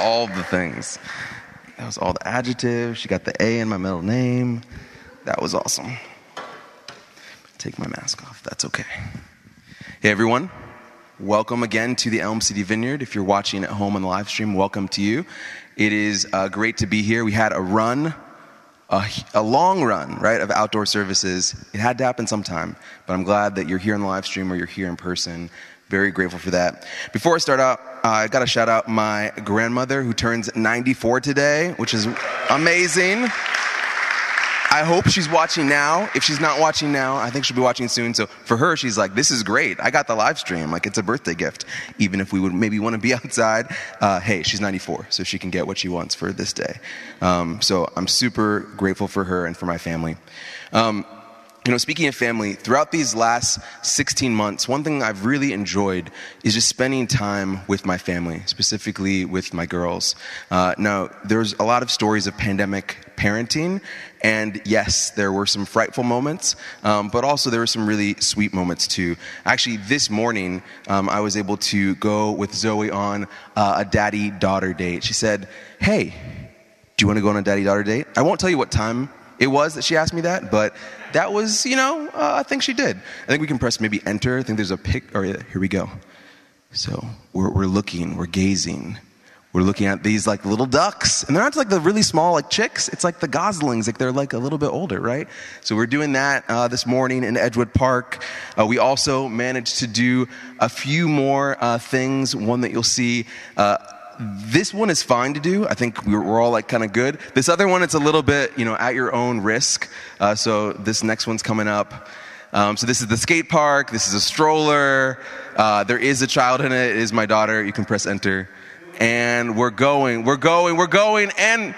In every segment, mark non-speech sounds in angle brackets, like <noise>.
all the things. That was all the adjectives. She got the A in my middle name. That was awesome. Take my mask off. That's okay. Hey, everyone. Welcome again to the Elm City Vineyard. If you're watching at home on the live stream, welcome to you. It is uh, great to be here. We had a run, a, a long run, right, of outdoor services. It had to happen sometime, but I'm glad that you're here on the live stream or you're here in person. Very grateful for that. Before I start out, I got to shout out my grandmother who turns 94 today, which is amazing. I hope she's watching now. If she's not watching now, I think she'll be watching soon. So for her, she's like, this is great. I got the live stream. Like, it's a birthday gift. Even if we would maybe want to be <laughs> outside, uh, hey, she's 94, so she can get what she wants for this day. Um, so I'm super grateful for her and for my family. Um, you know, speaking of family, throughout these last 16 months, one thing I've really enjoyed is just spending time with my family, specifically with my girls. Uh, now, there's a lot of stories of pandemic parenting, and yes, there were some frightful moments, um, but also there were some really sweet moments too. Actually, this morning, um, I was able to go with Zoe on uh, a daddy daughter date. She said, Hey, do you want to go on a daddy daughter date? I won't tell you what time it was that she asked me that, but that was, you know, uh, I think she did. I think we can press maybe enter. I think there's a pic, or yeah, here we go. So we're, we're looking, we're gazing, we're looking at these like little ducks, and they're not like the really small like chicks. It's like the goslings, like they're like a little bit older, right? So we're doing that uh, this morning in Edgewood Park. Uh, we also managed to do a few more uh, things. One that you'll see uh, this one is fine to do. I think we're, we're all like kind of good. This other one, it's a little bit, you know, at your own risk. Uh, so this next one's coming up. Um, so this is the skate park. This is a stroller. Uh, there is a child in it. It is my daughter. You can press enter. And we're going, we're going, we're going. And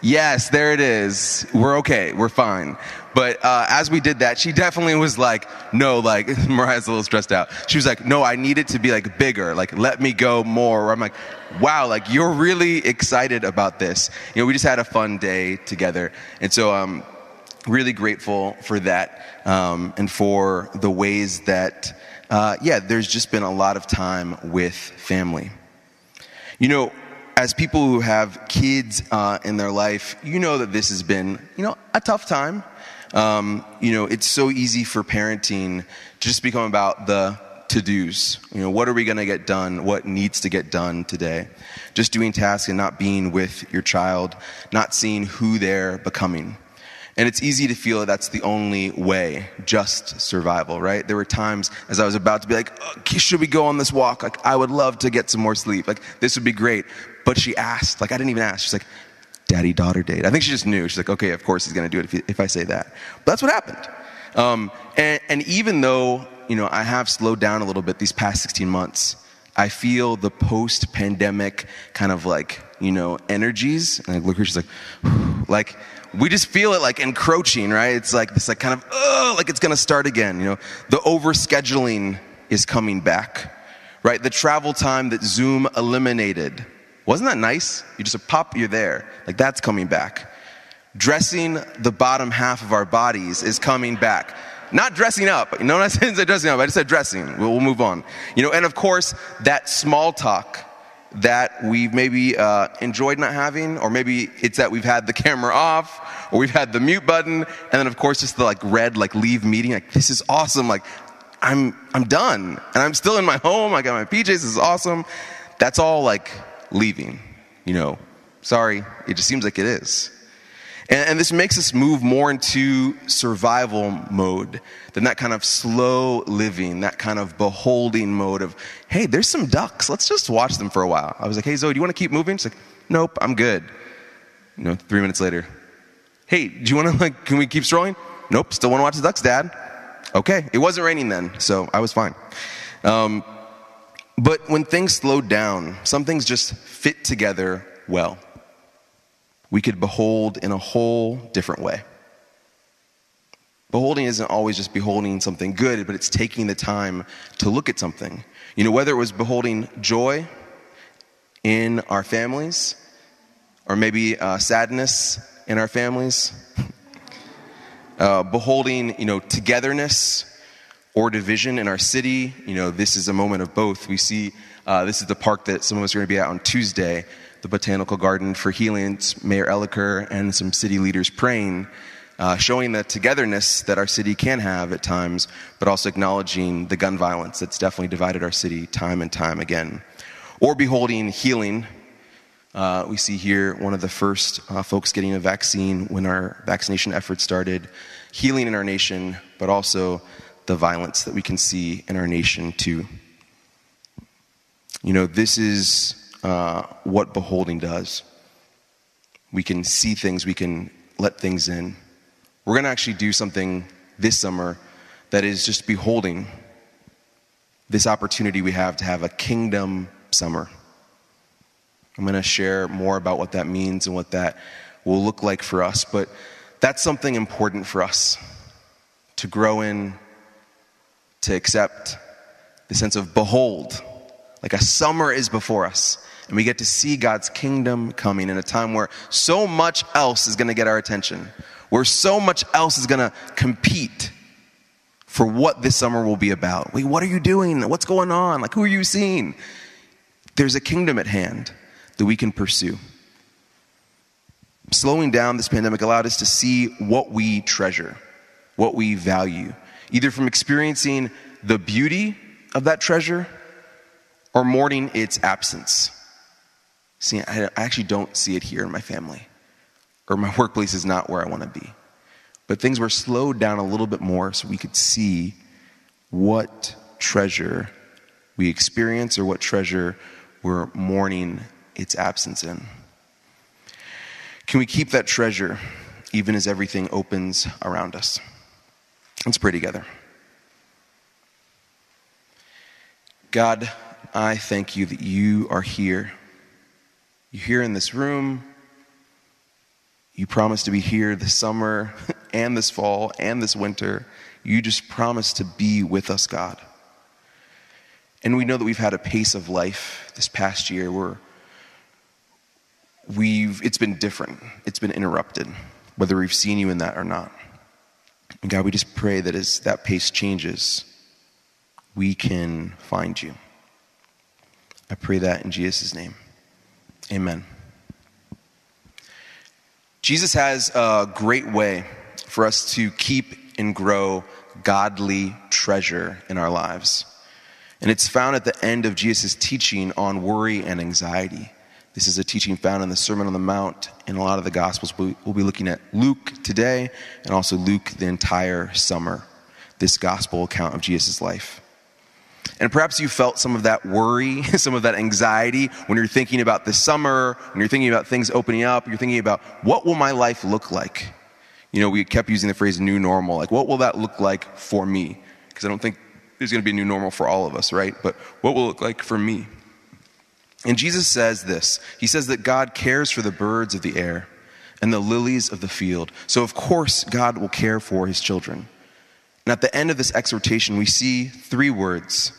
yes, there it is. We're okay. We're fine. But uh, as we did that, she definitely was like, no, like, <laughs> Mariah's a little stressed out. She was like, no, I need it to be like bigger. Like, let me go more. I'm like, wow, like, you're really excited about this. You know, we just had a fun day together. And so, um, really grateful for that um, and for the ways that, uh, yeah, there's just been a lot of time with family. You know, as people who have kids uh, in their life, you know that this has been, you know, a tough time. Um, you know, it's so easy for parenting to just become about the to dos. You know, what are we going to get done? What needs to get done today? Just doing tasks and not being with your child, not seeing who they're becoming. And it's easy to feel that that's the only way, just survival, right? There were times as I was about to be like, oh, should we go on this walk? Like, I would love to get some more sleep. Like, this would be great. But she asked, like, I didn't even ask. She's like, daddy daughter date. I think she just knew. She's like, okay, of course he's going to do it if, he, if, I say that. But that's what happened. Um, and, and even though, you know, I have slowed down a little bit these past 16 months, I feel the post pandemic kind of like, you know, energies. And I look here, she's like, <sighs> like, we just feel it like encroaching, right? It's like this, like kind of, oh, like it's to start again. You know, the overscheduling is coming back, right? The travel time that Zoom eliminated wasn't that nice? You just pop, you're there. Like that's coming back. Dressing the bottom half of our bodies is coming back. Not dressing up. You know <laughs> I said? Dressing up. I just said dressing. We'll, we'll, move on. You know, and of course, that small talk that we've maybe uh, enjoyed not having, or maybe it's that we've had the <laughs> camera off, or we've had the mute button, and then of course just the like red like leave meeting. Like this is awesome. Like I'm I'm done, and I'm still in my <laughs> home. I got my PJs. This is awesome. That's all like leaving. You know, sorry, it just seems like it is. And, and, this makes us move more into survival mode than that kind of slow living, that kind of beholding mode of, hey, there's some ducks. Let's just watch them for a while. I was like, hey, Zoe, do you want to keep moving? She's like, nope, I'm good. You know, three minutes later, hey, do you want to, like, can we keep strolling? Nope, still want to watch the ducks, Dad. Okay, it wasn't raining then, so I was fine. Um, but when things slowed down, some things just fit together well. We could behold in a whole different way. Beholding isn't always just beholding something good, but it's taking the time to look at something. You know, whether it was beholding joy in our families, or maybe uh, sadness in our families, <laughs> uh, beholding, you know, togetherness or division in our city. You know, this is a moment of both. We see Uh, this is the park that some of us are going to be at on Tuesday, the Botanical Garden for Healing. Mayor Elicker and some city leaders praying, uh, showing the togetherness that our city can have at times, but also acknowledging the gun violence that's definitely divided our city time and time again. Or beholding healing. Uh, we see here one of the first uh, folks getting a vaccine when our vaccination efforts started, healing in our nation, but also the violence that we can see in our nation too. You know, this is uh, what beholding does. We can see things, we can let things in. We're going to actually do something this summer that is just beholding this opportunity we have to have a kingdom summer. I'm going to share more about what that means and what that will look like for us, but that's something important for us to grow in, to accept the sense of behold, like a summer is before us. And we get to see God's kingdom coming in a time where so much else is going to get our attention, where so much else is going to compete for what this summer will be about. Wait, what are you doing? What's going on? Like, who are you seeing? There's a kingdom at hand that we can pursue. Slowing down this pandemic allowed us to see what we treasure, what we value, either from experiencing the beauty of that treasure or mourning its absence. See, I actually don't see it here in my family, or my <laughs> workplace is not where I want to be. But things were slowed down a little bit more so we could see what treasure we experience or what treasure we're mourning its absence in. Can we keep that treasure even as everything opens around us? Let's pray together. God, I thank you that you are here. You're here in this room. You promise to be here this summer <laughs> and this fall and this winter. You just promise to be with us, God. And we know that we've had a pace of life this past year where we've it's been different. It's been interrupted, whether we've seen you in that or not. And God, we just pray that as that pace changes, we can find you. I pray that in Jesus' name. Amen. Jesus has a great way for us to keep and grow godly treasure in our lives. And it's found at the end of Jesus' teaching on worry and anxiety. This is a teaching found in the Sermon on the Mount in a lot of the Gospels. We'll be looking at Luke today and also Luke the entire summer, this gospel account of Jesus' life. And perhaps you felt some of that worry, <laughs> some of that anxiety when you're thinking about the summer, when you're thinking about things opening up, you're thinking about what will my life look like? You know, we kept using the phrase new normal. Like, what will that look like for me? Because I don't think there's going to be a new normal for all of us, right? But what will it look like for me? And Jesus says this He says that God cares for the birds of the air and the lilies of the field. So, of course, God will care for his children. And at the end of this exhortation, we see three words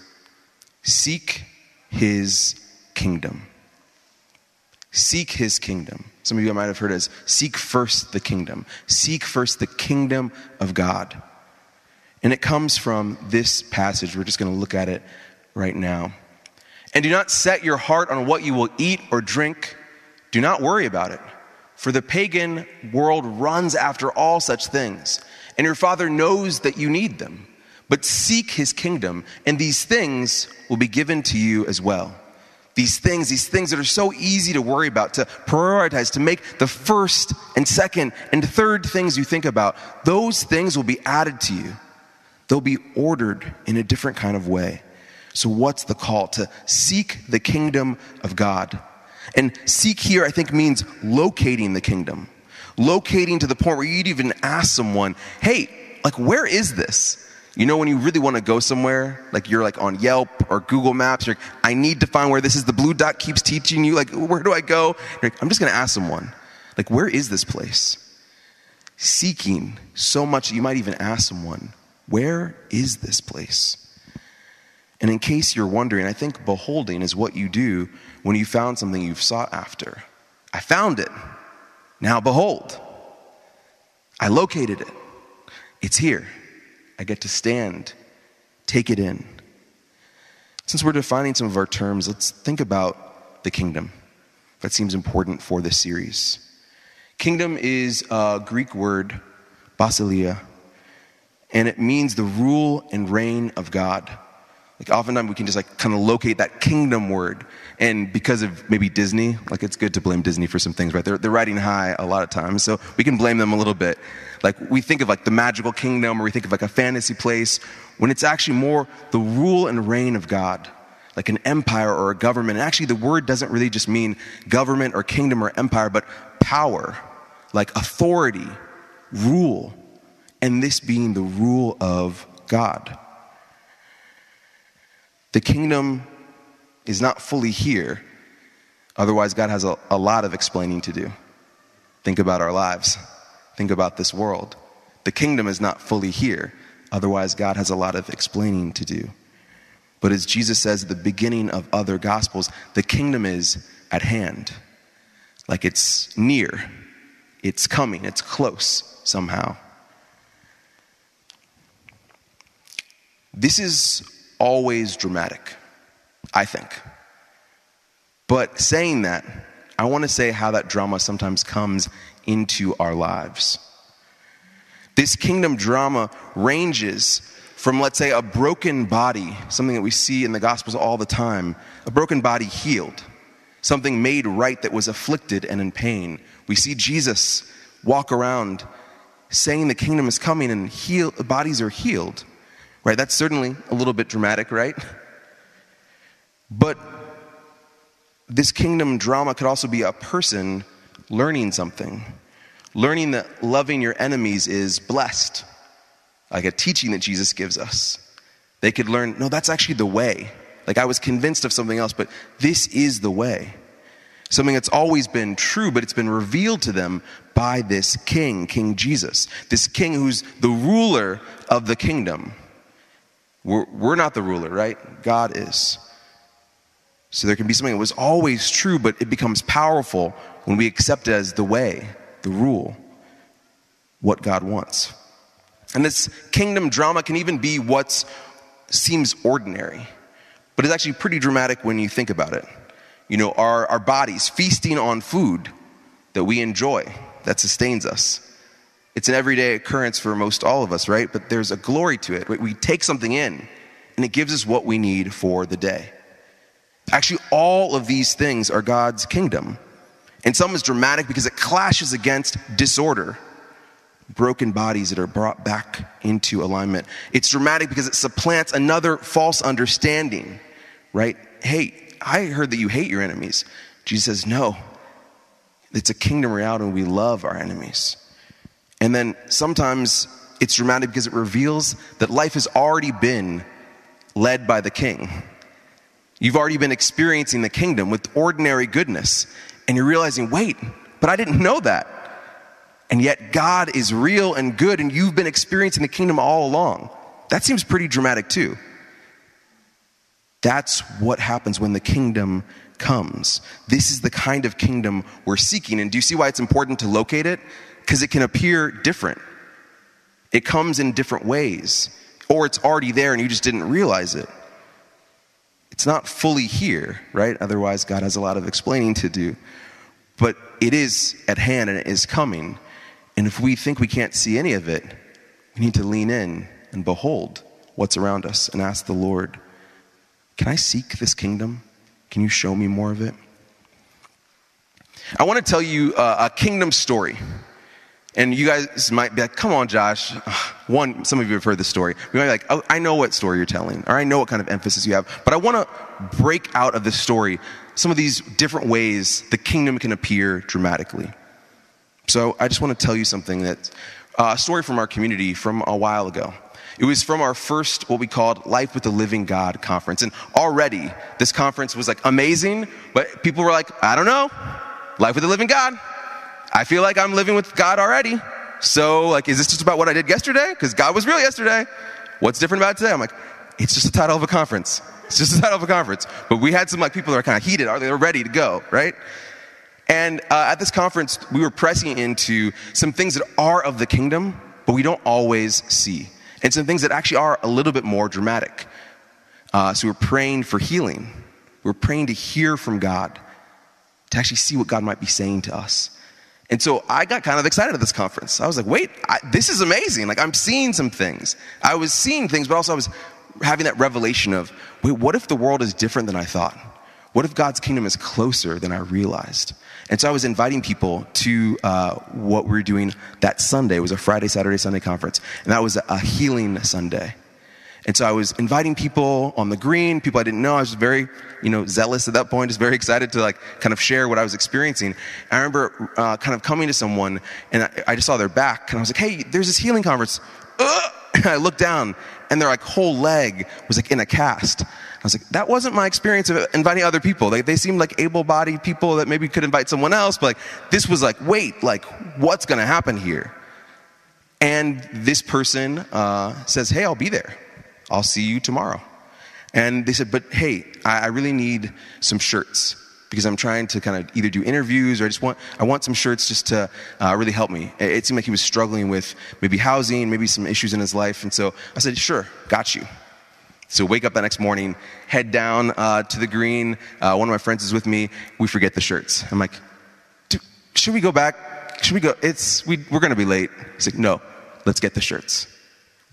Seek his kingdom. Seek his kingdom. Some of you might have heard as seek first the kingdom. Seek first the kingdom of God. And it comes from this passage. We're just going to look at it right now. And do not set your heart on what you will eat or drink. Do not worry about it. For the pagan world runs after all such things. And your Father knows that you need them. But seek his kingdom, and these things will be given to you as well. These things, these things that are so easy to worry about, to prioritize, to make the first and second and third things you think about, those things will be added to you. They'll be ordered in a different kind of way. So, what's the call? To seek the kingdom of God. And seek here, I think, means locating the kingdom. Locating to the point where you'd even ask someone, hey, like, where is this? You know, when you really want to go somewhere, like you're like on Yelp or Google Maps, you're like, I need to find where this is. The blue dot keeps teaching you, like, where do I go? Like, I'm just going to ask someone, like, where is this place? Seeking so much you might even ask someone, where is this place? And in case you're wondering, I think beholding is what you do when you found something you've sought after. I found it. Now behold. I located it. It's here. I get to stand, take it in. since we're defining some of our terms, let's think about the kingdom. That seems important for this series. Kingdom is a Greek word, basileia, and it means the rule and reign of God. Like oftentimes we can just like kind of locate that kingdom word. And because of maybe Disney, like it's good to blame Disney for some things, right? They're, they're riding high a lot of times. So we can blame them a little bit. Like we think of like the magical kingdom or we think of like a fantasy place when it's actually more the rule and reign of God, like an empire or a government. And actually the word doesn't really just mean government or kingdom or empire, but power, like authority, rule. And this being the rule of God. The kingdom is not fully here. Otherwise, God has a, a lot of explaining to do. Think about our lives, think about this world. The kingdom is not fully here. Otherwise, God has a lot of explaining to do. But as Jesus says at the beginning of other gospels, the kingdom is at hand. Like it's near, it's coming, it's close somehow. This is always dramatic, I think. But saying that, I want to say how that drama sometimes comes into our lives. This kingdom drama ranges from, let's say, a broken body, something that we see in the Gospels all the time, a broken body healed, something made right that was afflicted and in pain. We see Jesus walk around saying the kingdom is coming and heal, bodies are healed. Right? That's certainly a little bit dramatic, right? But this kingdom drama could also be a person learning something, learning that loving your enemies is blessed, like a teaching that Jesus gives us. They could learn, no, that's actually the way. Like I was convinced of something else, but this is the way. Something that's always been true, but it's been revealed to them by this king, King Jesus. This king who's the ruler of the kingdom. We're, we're not the ruler, right? God is. So there can be something that was always true, but it becomes powerful when we accept it as the way, the rule, what God wants. And this kingdom drama can even be what seems ordinary, but it's actually pretty dramatic when you think about it. You know, our, our bodies feasting on food that we enjoy, that sustains us. It's an everyday occurrence for most all of us, right? But there's a glory to it. We take something in, and it gives us what we need for the day. Actually, all of these things are God's kingdom. And some is dramatic because it clashes against disorder, broken bodies that are brought back into alignment. It's dramatic because it supplants another false understanding, right? Hey, I heard that you hate your enemies. Jesus says, no. It's a kingdom reality we love our enemies. And then sometimes it's dramatic because it reveals that life has already been led by the king. You've already been experiencing the kingdom with ordinary goodness. And you're realizing, wait, but I didn't know that. And yet God is real and good, and you've been experiencing the kingdom all along. That seems pretty dramatic, too. That's what happens when the kingdom comes. This is the kind of kingdom we're seeking. And do you see why it's important to locate it? Because it can appear different. It comes in different ways, or it's already there and you just didn't realize it. It's not fully here, right? Otherwise, God has a lot of explaining to do. But it is at hand and it is coming. And if we think we can't see any of it, we need to lean in and behold what's around us and ask the Lord, Can I seek this kingdom? Can you show me more of it? I want to tell you uh, a kingdom story. And you guys might be like, come on, Josh. <sighs> One, some of you have heard this story. You might be like, oh, I know what story you're telling, or I know what kind of emphasis you have. But I want to break out of this story some of these different ways the kingdom can appear dramatically. So I just want to tell you something that uh, a story from our community from a while ago. It was from our first, what we called Life with the Living God conference. And already, this conference was like amazing, but people were like, I don't know, Life with the Living God. I feel like I'm living with God already. So, like, is this just about what I did yesterday? Because God was real yesterday. What's different about today? I'm like, it's just the title of a conference. It's just the title of a conference. But we had some like people that are kind of heated. Are they ready to go? Right? And uh, at this conference, we were pressing into some things that are of the kingdom, but we don't always see, and some things that actually are a little bit more dramatic. Uh, so we're praying for healing. We're praying to hear from God, to actually see what God might be saying to us. And so I got kind of excited at this conference. I was like, wait, I, this is amazing. Like, I'm seeing some things. I was seeing things, but also I was having that revelation of, wait, what if the world is different than I thought? What if God's kingdom is closer than I realized? And so I was inviting people to uh, what we were doing that Sunday. It was a Friday, Saturday, Sunday conference. And that was a healing Sunday. And so I was inviting people on the green, people I didn't know. I was very, you know, zealous at that point, just very excited to like kind of share what I was experiencing. I remember uh, kind of coming to someone and I, I, just saw their back and I was like, hey, there's this healing conference. And <laughs> I looked down and their like whole leg was like in a cast. I was like, that wasn't my experience of inviting other people. They, they seemed like able-bodied people that maybe could invite someone else, but like this was like, wait, like what's going to happen here? And this person uh, says, hey, I'll be there. I'll see you tomorrow. And they said, but hey, I, I really need some shirts because I'm trying to kind of either do interviews or I just want, I want some shirts just to uh, really help me. It, it seemed like he was struggling with maybe housing, maybe some issues in his life. And so I said, sure, got you. So wake up the next morning, head down uh, to the green. Uh, one of my friends is with me. We forget the shirts. I'm like, should we go back? Should we go? It's we, we're going to be late. He's like, no, let's get the shirts.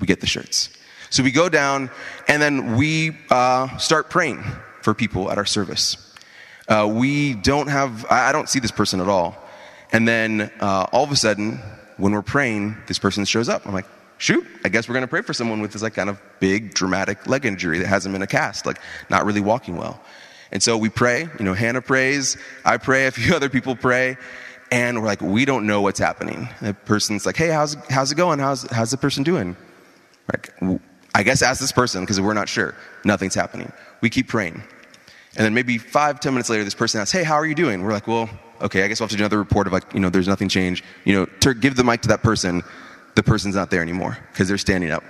We get the shirts. So we go down and then we uh, start praying for people at our service. Uh, we don't have, I don't see this person at all. And then uh, all of a sudden, when we're praying, this person shows up. I'm like, shoot, I guess we're going to pray for someone with this like kind of big dramatic leg injury that hasn't been a cast, like not really walking well. And so we pray, you know, Hannah prays, I pray, a <laughs> few other people pray, and we're like, we don't know what's happening. The person's like, hey, how's, how's it going? How's, how's the person doing? Like, I guess ask this person because we're not sure. Nothing's happening. We keep praying. And then maybe five, ten minutes later, this person asks, Hey, how are you doing? We're like, Well, okay, I guess we'll have to do another report of like, you know, there's nothing changed. You know, to give the mic to that person. The person's not there anymore because they're standing up.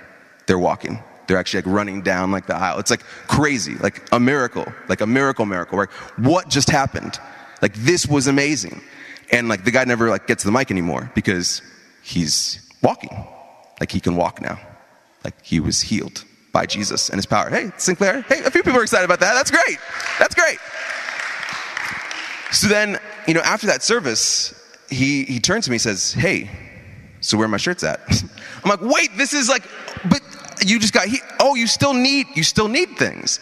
They're walking. They're actually like running down like the aisle. It's like crazy, like a miracle, like a miracle, miracle. Right? What just happened? Like this was amazing. And like the guy never like gets the mic anymore because he's walking. Like he can walk now like he was healed by Jesus and his power. Hey, Sinclair, hey, a few people are excited about that. That's great. That's great. So then, you know, after that service, he, he turns to me and says, Hey, so where are my shirts at? <laughs> I'm like, wait, this is like, but you just got, he, oh, you still need, you still need things.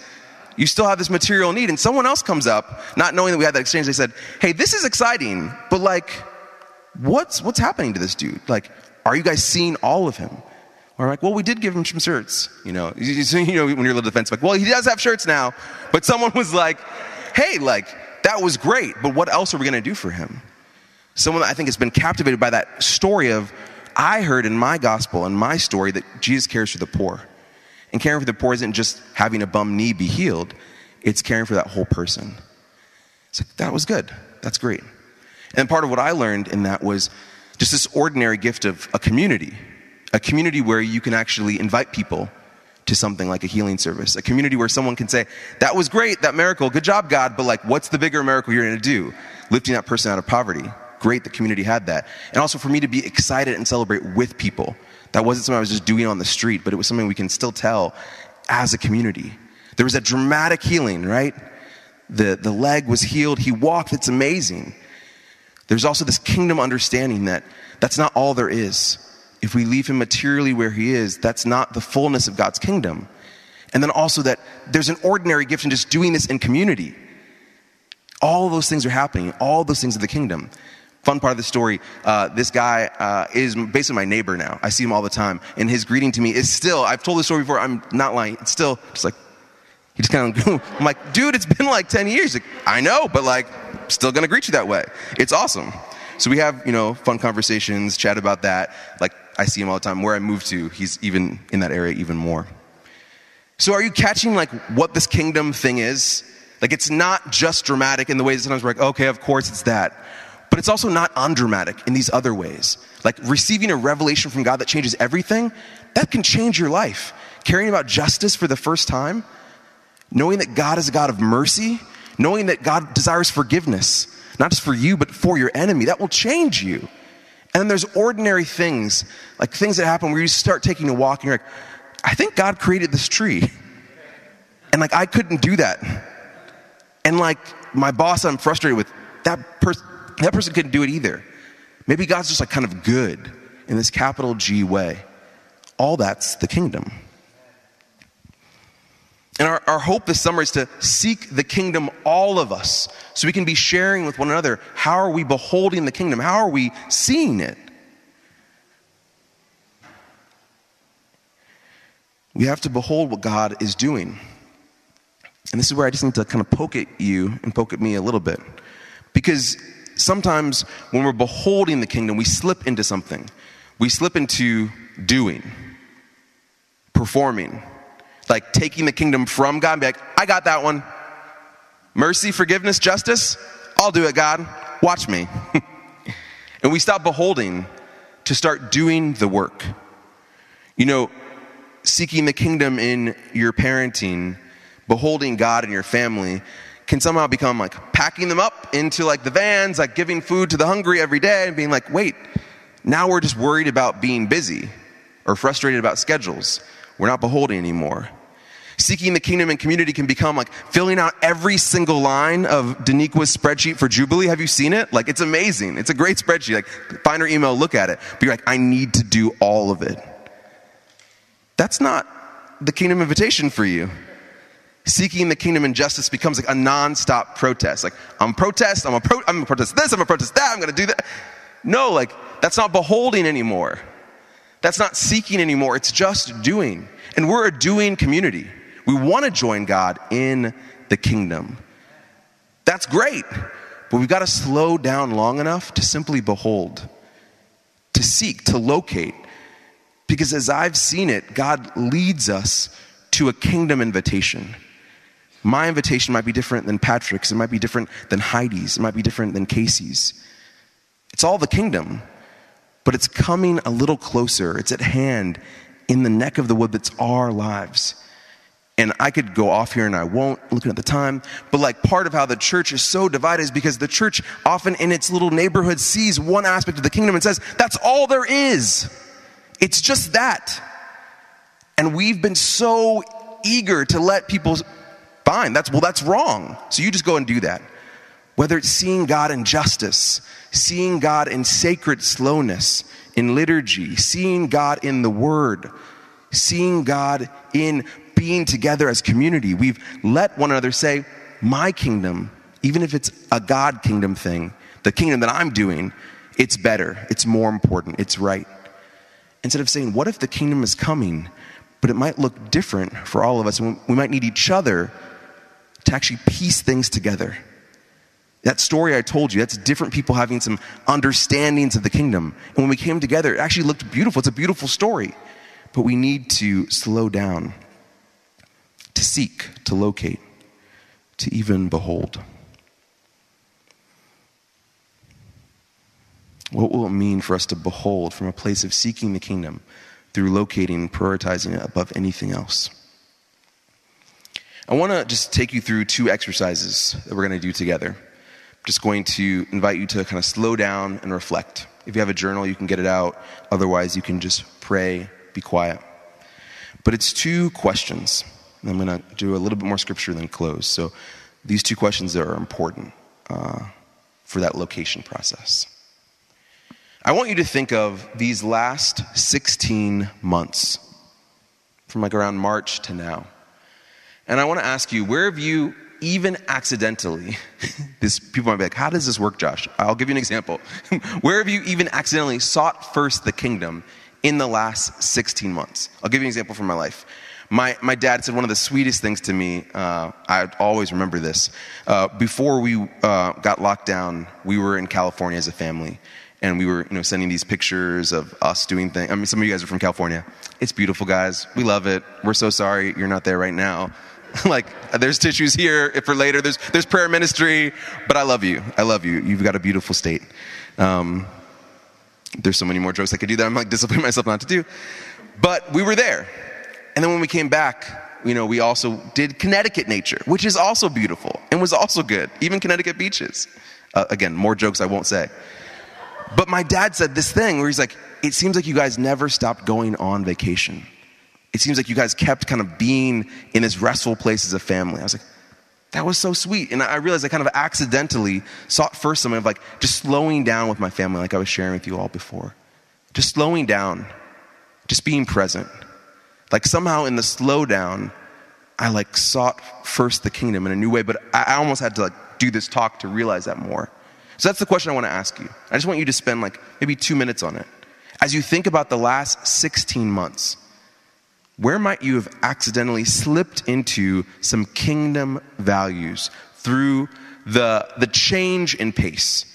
You still have this material need. And someone else comes up, not knowing that we had that exchange, they said, Hey, this is exciting, but like, what's, what's happening to this dude? Like, are you guys seeing all of him? We're like, well, we did give him some shirts. You know, you, <laughs> you know when you're a little defensive, like, well, he does have shirts now. But someone was like, hey, like, that was great, but what else are we going to do for him? Someone I think has been captivated by that story of, I heard in my gospel and my story that Jesus cares for the poor. And caring for the poor isn't just having a bum knee be healed, it's caring for that whole person. It's like, that was good. That's great. And part of what I learned in that was just this ordinary gift of a community a community where you can actually invite people to something like a healing service, a community where someone can say, That was great, that miracle, good job, God, but like, what's the bigger miracle you're gonna do? Lifting that person out of poverty. Great, the community had that. And also for me to be excited and celebrate with people. That wasn't something I was just doing on the street, but it was something we can still tell as a community. There was a dramatic healing, right? The, the leg was healed, he walked, it's amazing. There's also this kingdom understanding that that's not all there is if we leave him materially where he is, that's not the fullness of God's kingdom. And then also that there's an ordinary gift in just doing this in community. All those things are happening, all those things of the kingdom. Fun part of the story uh, this guy uh, is basically my neighbor now. I see him all the time. And his greeting to me is still, I've told this story before, I'm not lying. It's still just like, he just kind of, <laughs> I'm like, dude, it's been like 10 years. Like, I know, but like, still gonna greet you that way. It's awesome. So we have, you know, fun conversations, chat about that. Like, I see him all the time. Where I move to, he's even in that area even more. So are you catching like what this kingdom thing is? Like it's not just dramatic in the ways that sometimes we're like, okay, of course it's that. But it's also not undramatic in these other ways. Like receiving a revelation from God that changes everything, that can change your life. Caring about justice for the first time, knowing that God is a God of mercy, knowing that God desires forgiveness, not just for you, but for your enemy, that will change you. And then there's ordinary things, like things that happen where you start taking a walk and you're like, I think God created this tree. And like, I couldn't do that. And like, my boss I'm frustrated with, that, person that person couldn't do it either. Maybe God's just like kind of good in this capital G way. All that's the kingdom. And our, our hope this summer is to seek the kingdom, all of us, so we can be sharing with one another how are we beholding the kingdom? How are we seeing it? We have to behold what God is doing. And this is where I just need to kind of poke at you and poke at me a little bit. Because sometimes when we're beholding the kingdom, we slip into something. We slip into doing, performing, like taking the kingdom from God and be like, I got that one. Mercy, forgiveness, justice, I'll do it, God. Watch me. <laughs> and we stop beholding to start doing the work. You know, seeking the kingdom in your parenting, beholding God in your family can somehow become like packing them up into like the vans, like giving food to the hungry every day and being like, wait, now we're just worried about being busy or frustrated about schedules. We're not beholding anymore. Seeking the kingdom and community can become like filling out every single line of Daniqua's spreadsheet for Jubilee. Have you seen it? Like, it's amazing. It's a great spreadsheet. Like, find her email, look at it. But you're like, I need to do all of it. That's not the kingdom invitation for you. Seeking the kingdom and justice becomes like a nonstop protest. Like, I'm protest, I'm a pro, I'm gonna protest this, I'm gonna protest that, I'm gonna do that. No, like, that's not beholding anymore. That's not seeking anymore. It's just doing. And we're a doing community. We want to join God in the kingdom. That's great. But we've got to slow down long enough to simply behold, to seek, to locate. Because as I've seen it, God leads us to a kingdom invitation. My invitation might be different than Patrick's, it might be different than Heidi's, it might be different than Casey's. It's all the kingdom, but it's coming a little closer. It's at hand in the neck of the wood that's our lives. And I could go off here and I won't, looking at the time. But like part of how the church is so divided is because the church often in its little neighborhood sees one aspect of the kingdom and says, that's all there is. It's just that. And we've been so eager to let people find that's well, that's wrong. So you just go and do that. Whether it's seeing God in justice, seeing God in sacred slowness, in liturgy, seeing God in the word, seeing God in being together as community. We've let one another say, My kingdom, even if it's a God kingdom thing, the kingdom that I'm doing, it's better, it's more important, it's right. Instead of saying, What if the kingdom is coming, but it might look different for all of us, and we might need each other to actually piece things together. That story I told you, that's different people having some understandings of the kingdom. And when we came together, it actually looked beautiful. It's a beautiful story. But we need to slow down to seek, to locate, to even behold. What will it mean for us to behold from a place of seeking the kingdom through locating and prioritizing it above anything else? I want to just take you through two exercises that we're going to do together. I'm just going to invite you to kind of slow down and reflect. If you have a journal, you can get it out. Otherwise, you can just pray, be quiet. But it's two questions. I'm going to do a little bit more scripture than close. So these two questions are important uh, for that location process. I want you to think of these last 16 months, from like around March to now. And I want to ask you, where have you even accidentally, <laughs> this people might be like, how does this work, Josh? I'll give you an example. <laughs> where have you even accidentally sought first the kingdom in the last 16 months? I'll give you an example from my life. My, my dad said one of the sweetest things to me. Uh, I always remember this. Uh, before we uh, got locked down, we were in California as a family, and we were you know sending these pictures of us doing things. I mean, some of you guys are from California. It's beautiful, guys. We love it. We're so sorry you're not there right now. <laughs> like, there's tissues here for later. There's there's prayer ministry, but I love you. I love you. You've got a beautiful state. Um, there's so many more jokes I could do that I'm like disciplining myself not to do. But we were there and then when we came back, you know, we also did Connecticut nature, which is also beautiful and was also good, even Connecticut beaches. Uh, again, more jokes I won't say. But my dad said this thing where he's like, it seems like you guys never stopped going on vacation. it seems like you guys kept kind of being in this restful place as a family. I was like, that was so sweet. And I realized I kind of accidentally sought first something of like just slowing down with my family, like I was sharing with you all before. Just slowing down, just being present. Like somehow in the slowdown, I like sought first the kingdom in a new way, but I almost had to like do this talk to realize that more. So that's the question I want to ask you. I just want you to spend like maybe two minutes on it. As you think about the last 16 months, where might you have accidentally slipped into some kingdom values through the, the change in pace?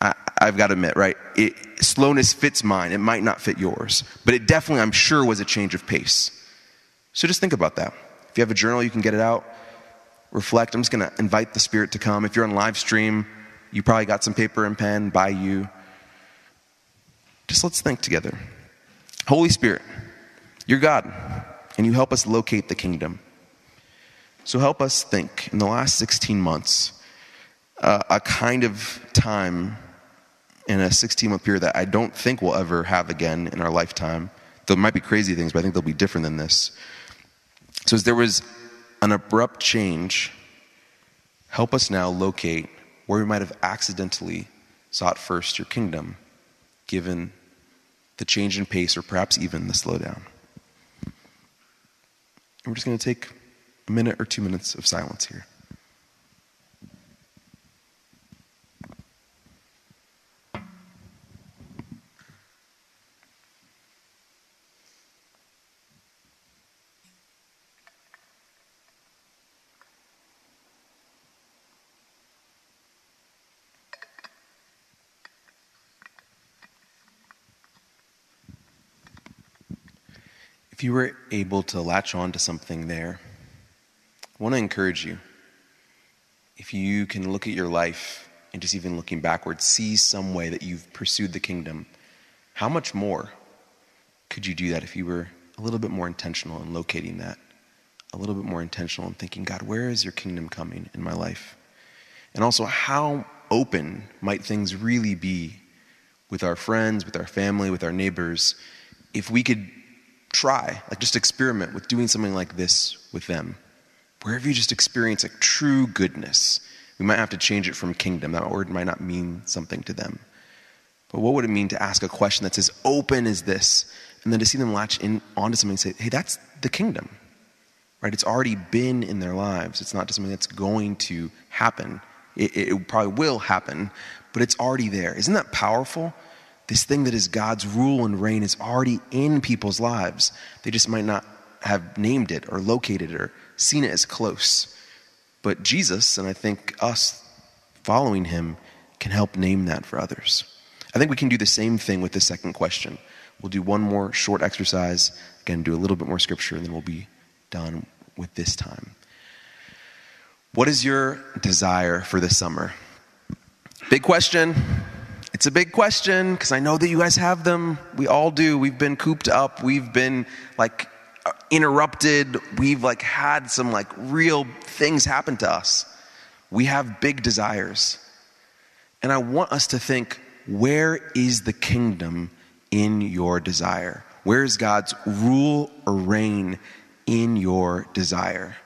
I I, have got to admit, right? It, slowness fits mine. It might not fit yours, but it definitely, I'm sure, was a change of pace. So just think about that. If you have a journal, you can get it out, reflect. I'm just going to invite the Spirit to come. If you're on live stream, you probably got some paper and pen by you. Just let's think together. Holy Spirit, you're God, and you help us locate the kingdom. So help us think in the last 16 months, uh, a kind of time in a 16 month period that I don't think we'll ever have again in our lifetime. There might be crazy things, but I think they'll be different than this. So, as there was an abrupt change, help us now locate where we might have accidentally sought first your kingdom, given the change in pace or perhaps even the slowdown. And we're just going to take a minute or two minutes of silence here. If you were able to latch on to something there, I want to encourage you. If you can look at your life and just even looking backwards, see some way that you've pursued the kingdom, how much more could you do that if you were a little bit more intentional in locating that? A little bit more intentional in thinking, God, where is your kingdom coming in my life? And also, how open might things really be with our friends, with our family, with our neighbors, if we could try, like just experiment with doing something like this with them. Wherever you just experience like true goodness, we might have to change it from kingdom. That word might not mean something to them. But what would it mean to ask a question that's as open as this, and then to see them latch in onto something and say, hey, that's the kingdom. Right? It's already been in their lives. It's not just something that's going to happen. It, it probably will happen, but it's already there. Isn't that powerful? This thing that is God's rule and reign is already in people's lives. They just might not have named it or located it or seen it as close. But Jesus, and I think us following him, can help name that for others. I think we can do the same thing with the second question. We'll do one more short exercise, again, do a little bit more scripture, and then we'll be done with this time. What is your desire for this summer? Big question. It's a big question because I know that you guys have them. We all do. We've been cooped up. We've been like interrupted. We've like had some like real things happen to us. We have big desires. And I want us to think where is the kingdom in your desire? Where is God's rule or reign in your desire?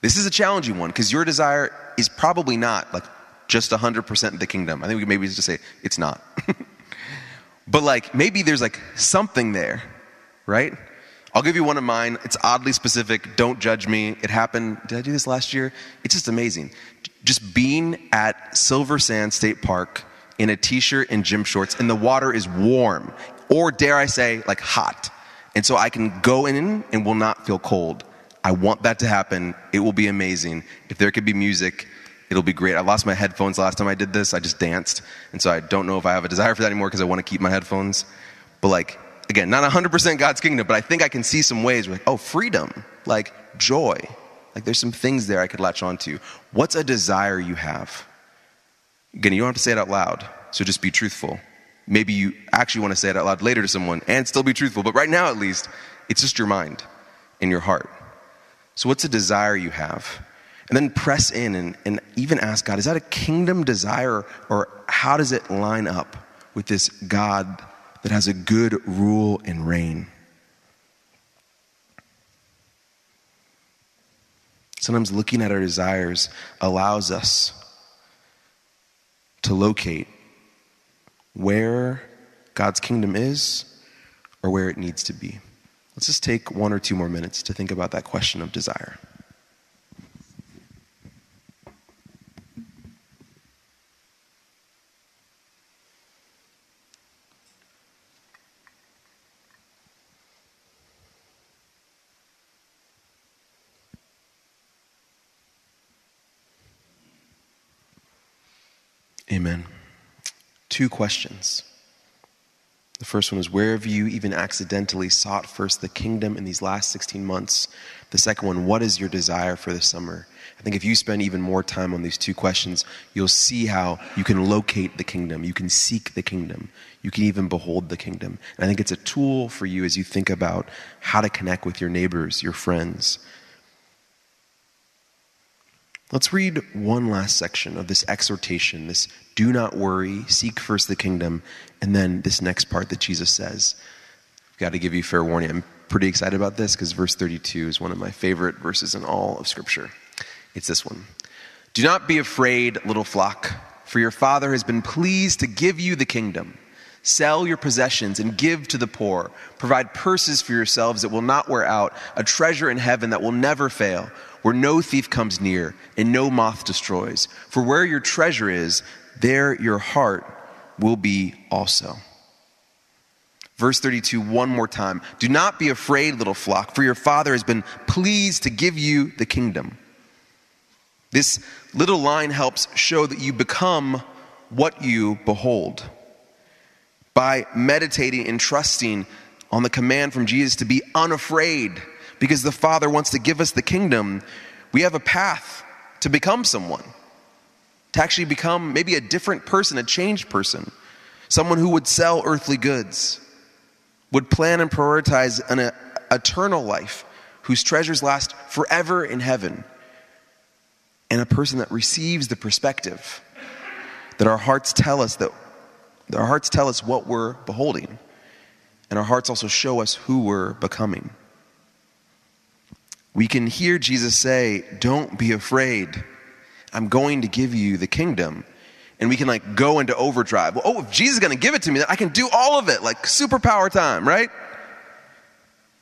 This is a challenging one because your desire is probably not like just 100% the kingdom. I think we maybe just say it's not. <laughs> but like maybe there's like something there, right? I'll give you one of mine. It's oddly specific. Don't judge me. It happened. Did I do this last year? It's just amazing. Just being at Silver Sand State Park in a t shirt and gym shorts, and the water is warm, or dare I say, like hot. And so I can go in and will not feel cold. I want that to happen. It will be amazing. If there could be music, It'll be great. I lost my headphones last time I did this. I just danced. And so I don't know if I have a desire for that anymore because I want to keep my headphones. But like, again, not 100% God's kingdom, but I think I can see some ways where, like, oh, freedom, like joy. Like there's some things there I could latch onto. What's a desire you have? Again, you don't have to say it out loud, so just be truthful. Maybe you actually want to say it out loud later to someone and still be truthful, but right now at least, it's just your mind and your heart. So, what's a desire you have? And then press in and, and even ask God, is that a kingdom desire or how does it line up with this God that has a good rule and reign? Sometimes looking at our desires allows us to locate where God's kingdom is or where it needs to be. Let's just take one or two more minutes to think about that question of desire. Two questions. The first one is Where have you even accidentally sought first the kingdom in these last 16 months? The second one, What is your desire for the summer? I think if you spend even more time on these two questions, you'll see how you can locate the kingdom. You can seek the kingdom. You can even behold the kingdom. And I think it's a tool for you as you think about how to connect with your neighbors, your friends, Let's read one last section of this exhortation, this do not worry, seek first the kingdom, and then this next part that Jesus says. I've got to give you fair warning. I'm pretty excited about this because verse 32 is one of my favorite verses in all of Scripture. It's this one Do not be afraid, little flock, for your Father has been pleased to give you the kingdom. Sell your possessions and give to the poor. Provide purses for yourselves that will not wear out, a treasure in heaven that will never fail where no thief comes near and no moth destroys. For where your treasure is, there your heart will be also. Verse 32, one more time. Do not be afraid, little flock, for your Father has been pleased to give you the kingdom. This little line helps show that you become what you behold. By meditating and trusting on the command from Jesus to be unafraid. Because the Father wants to give us the kingdom, we have a path to become someone, to actually become maybe a different person, a changed person, someone who would sell earthly goods, would plan and prioritize an a, eternal life whose treasures last forever in heaven, and a person that receives the perspective that our hearts tell us that our hearts tell us what we're beholding, and our hearts also show us who we're becoming we can hear Jesus say, Don't be afraid. I'm going to give you the kingdom. And we can like go into overdrive. Well, oh, if Jesus is going to give it to me, then I can do all of it, like superpower time, right?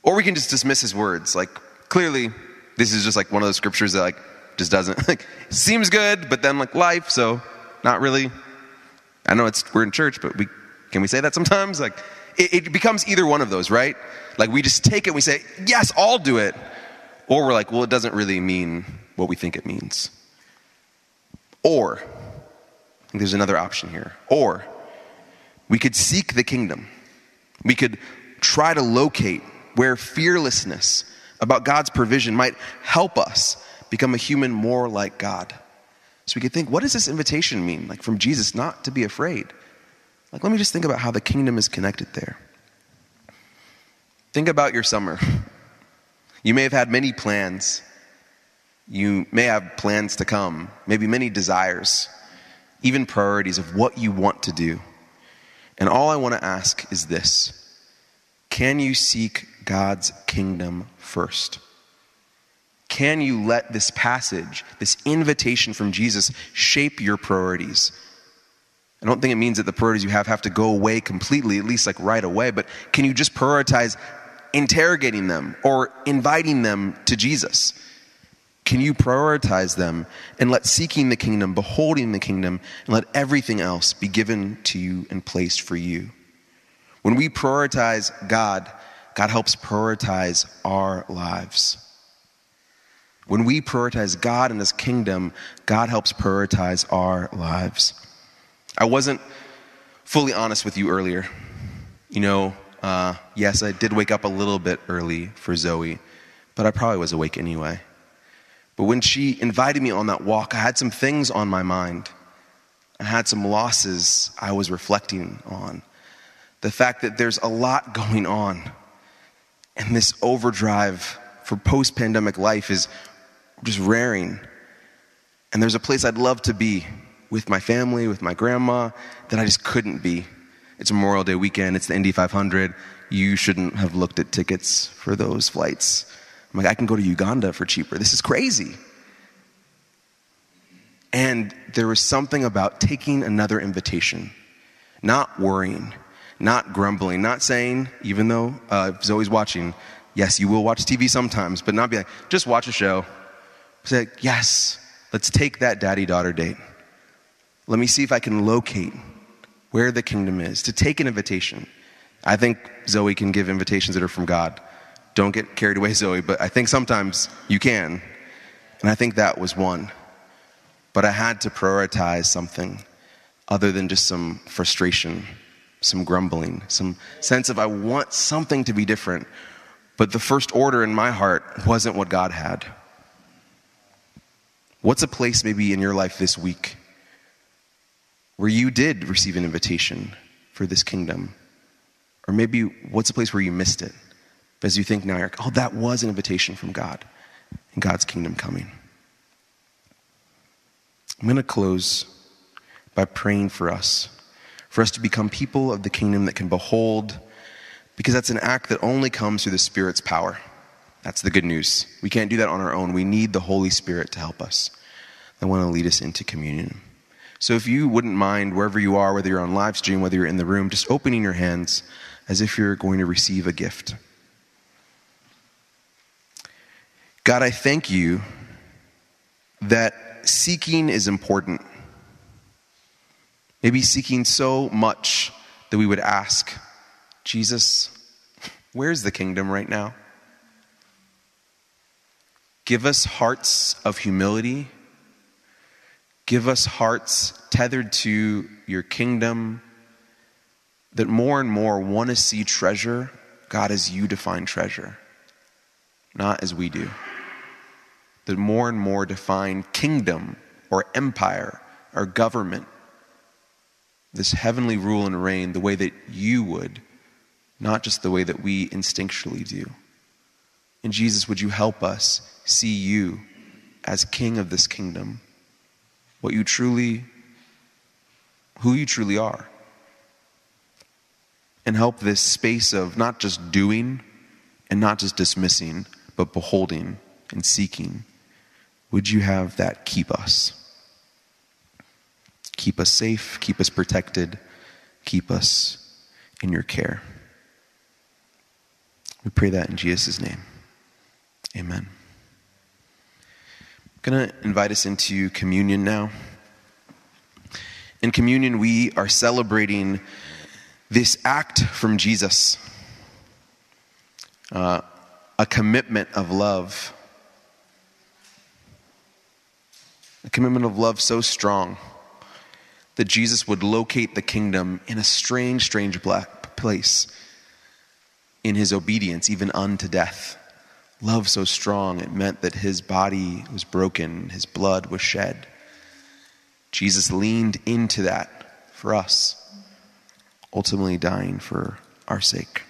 Or we can just dismiss his words. Like, clearly, this is just like one of those scriptures that like just doesn't <laughs> like seems good, but then like life, so not really. I know it's we're in church, but we can we say that sometimes? Like it, it becomes either one of those, right? Like we just take it and we say, yes, I'll do it. Or we're like, well, it doesn't really mean what we think it means. Or, there's another option here. Or, we could seek the kingdom. We could try to locate where fearlessness about God's provision might help us become a human more like God. So we could think, what does this invitation mean? Like from Jesus, not to be afraid. Like, let me just think about how the kingdom is connected there. Think about your summer. <laughs> You may have had many plans. You may have plans to come, maybe many desires, even priorities of what you want to do. And all I want to ask is this Can you seek God's kingdom first? Can you let this passage, this invitation from Jesus, shape your priorities? I don't think it means that the priorities you have have to go away completely, at least like right away, but can you just prioritize interrogating them or inviting them to Jesus? Can you prioritize them and let seeking the kingdom, beholding the kingdom, and let everything else be given to you and placed for you? When we prioritize God, God helps prioritize our lives. When we prioritize God and His kingdom, God helps prioritize our lives. I wasn't fully honest with you earlier. You know, uh, yes, I did wake up a little bit early for Zoe, but I probably was awake anyway. But when she invited me on that walk, I had some things on my mind. I had some losses I was reflecting on. The fact that there's a lot going on, and this overdrive for post pandemic life is just raring. And there's a place I'd love to be with my family, with my grandma, that I just couldn't be. It's Memorial Day weekend. It's the Indy 500. You shouldn't have looked at tickets for those flights. I'm like, I can go to Uganda for cheaper. This is crazy. And there was something about taking another invitation, not worrying, not grumbling, not saying, even though uh, Zoe's watching, yes, you will watch TV sometimes, but not be like, just watch a show. Say, yes, let's take that daddy daughter date. Let me see if I can locate where the kingdom is, to take an invitation. I think Zoe can give invitations that are from God. Don't get carried away, <laughs> Zoe, but I think sometimes you can. And I think that was one. But I had to prioritize something other than just some frustration, some grumbling, some sense of I want something to be different. But the first order in my heart wasn't what God had. What's a place maybe in your life this week where you did receive an invitation for this kingdom? Or maybe what's a place where you missed it? As you think now, you're like, oh, that was an invitation from God and God's kingdom coming. I'm going to close by praying for us, for us to become people of the kingdom that can behold, because that's an act that only comes through the Spirit's power. That's the good news. We can't do that on our own. We need the Holy Spirit to help us. I want to lead us into communion. So if you wouldn't mind, wherever you are, whether you're on live stream, whether you're in the room, just opening your hands as if you're going to receive a gift. God, I thank you that seeking is important. Maybe seeking so much that we would ask, Jesus, where's the kingdom right now? Give us hearts of humility. Give us hearts tethered to your kingdom that more and more want to see treasure, God, as you define treasure, not as we do that more and more define kingdom or empire or government, this heavenly rule and reign, the way that you would, not just the way that we instinctually do. And Jesus, would you help us see you as king of this kingdom, what you truly, who you truly are? And help this space of not just doing and not just dismissing, but beholding and seeking would you have that keep us? Keep us safe, keep us protected, keep us in your care. We pray that in Jesus' name. Amen. Going to invite us into communion now. In communion, we are celebrating this act from Jesus uh, a commitment of love a commitment of love so strong that Jesus would locate the kingdom in a strange, strange place in his obedience, even unto death. Love so strong, it meant that his body was broken, his blood was shed. Jesus leaned into that for us, ultimately dying for our sake.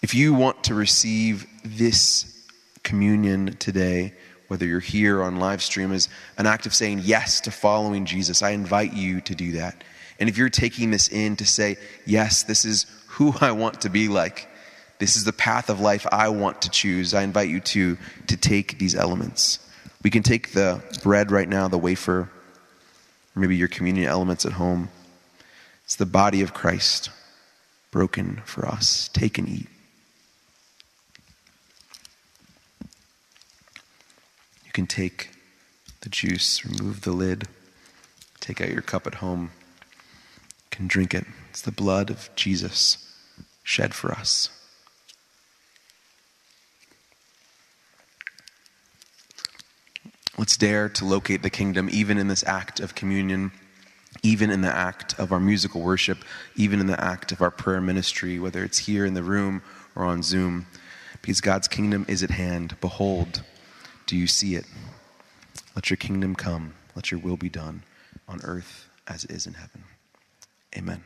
If you want to receive this communion today, whether you're here on live stream, is an act of saying yes to following Jesus. I invite you to do that. And if you're taking this in to say, yes, this is who I want to be like, this is the path of life I want to choose, I invite you to, to take these elements. We can take the bread right now, the wafer, maybe your communion elements at home. It's the body of Christ broken for us. Take and eat. You can take the juice, remove the lid, take out your cup at home, you can drink it. It's the blood of Jesus shed for us. Let's dare to locate the kingdom even in this act of communion, even in the act of our musical worship, even in the act of our prayer ministry, whether it's here in the room or on Zoom, because God's kingdom is at hand. Behold, do you see it? Let your kingdom come. Let your will be done on earth as it is in heaven. Amen.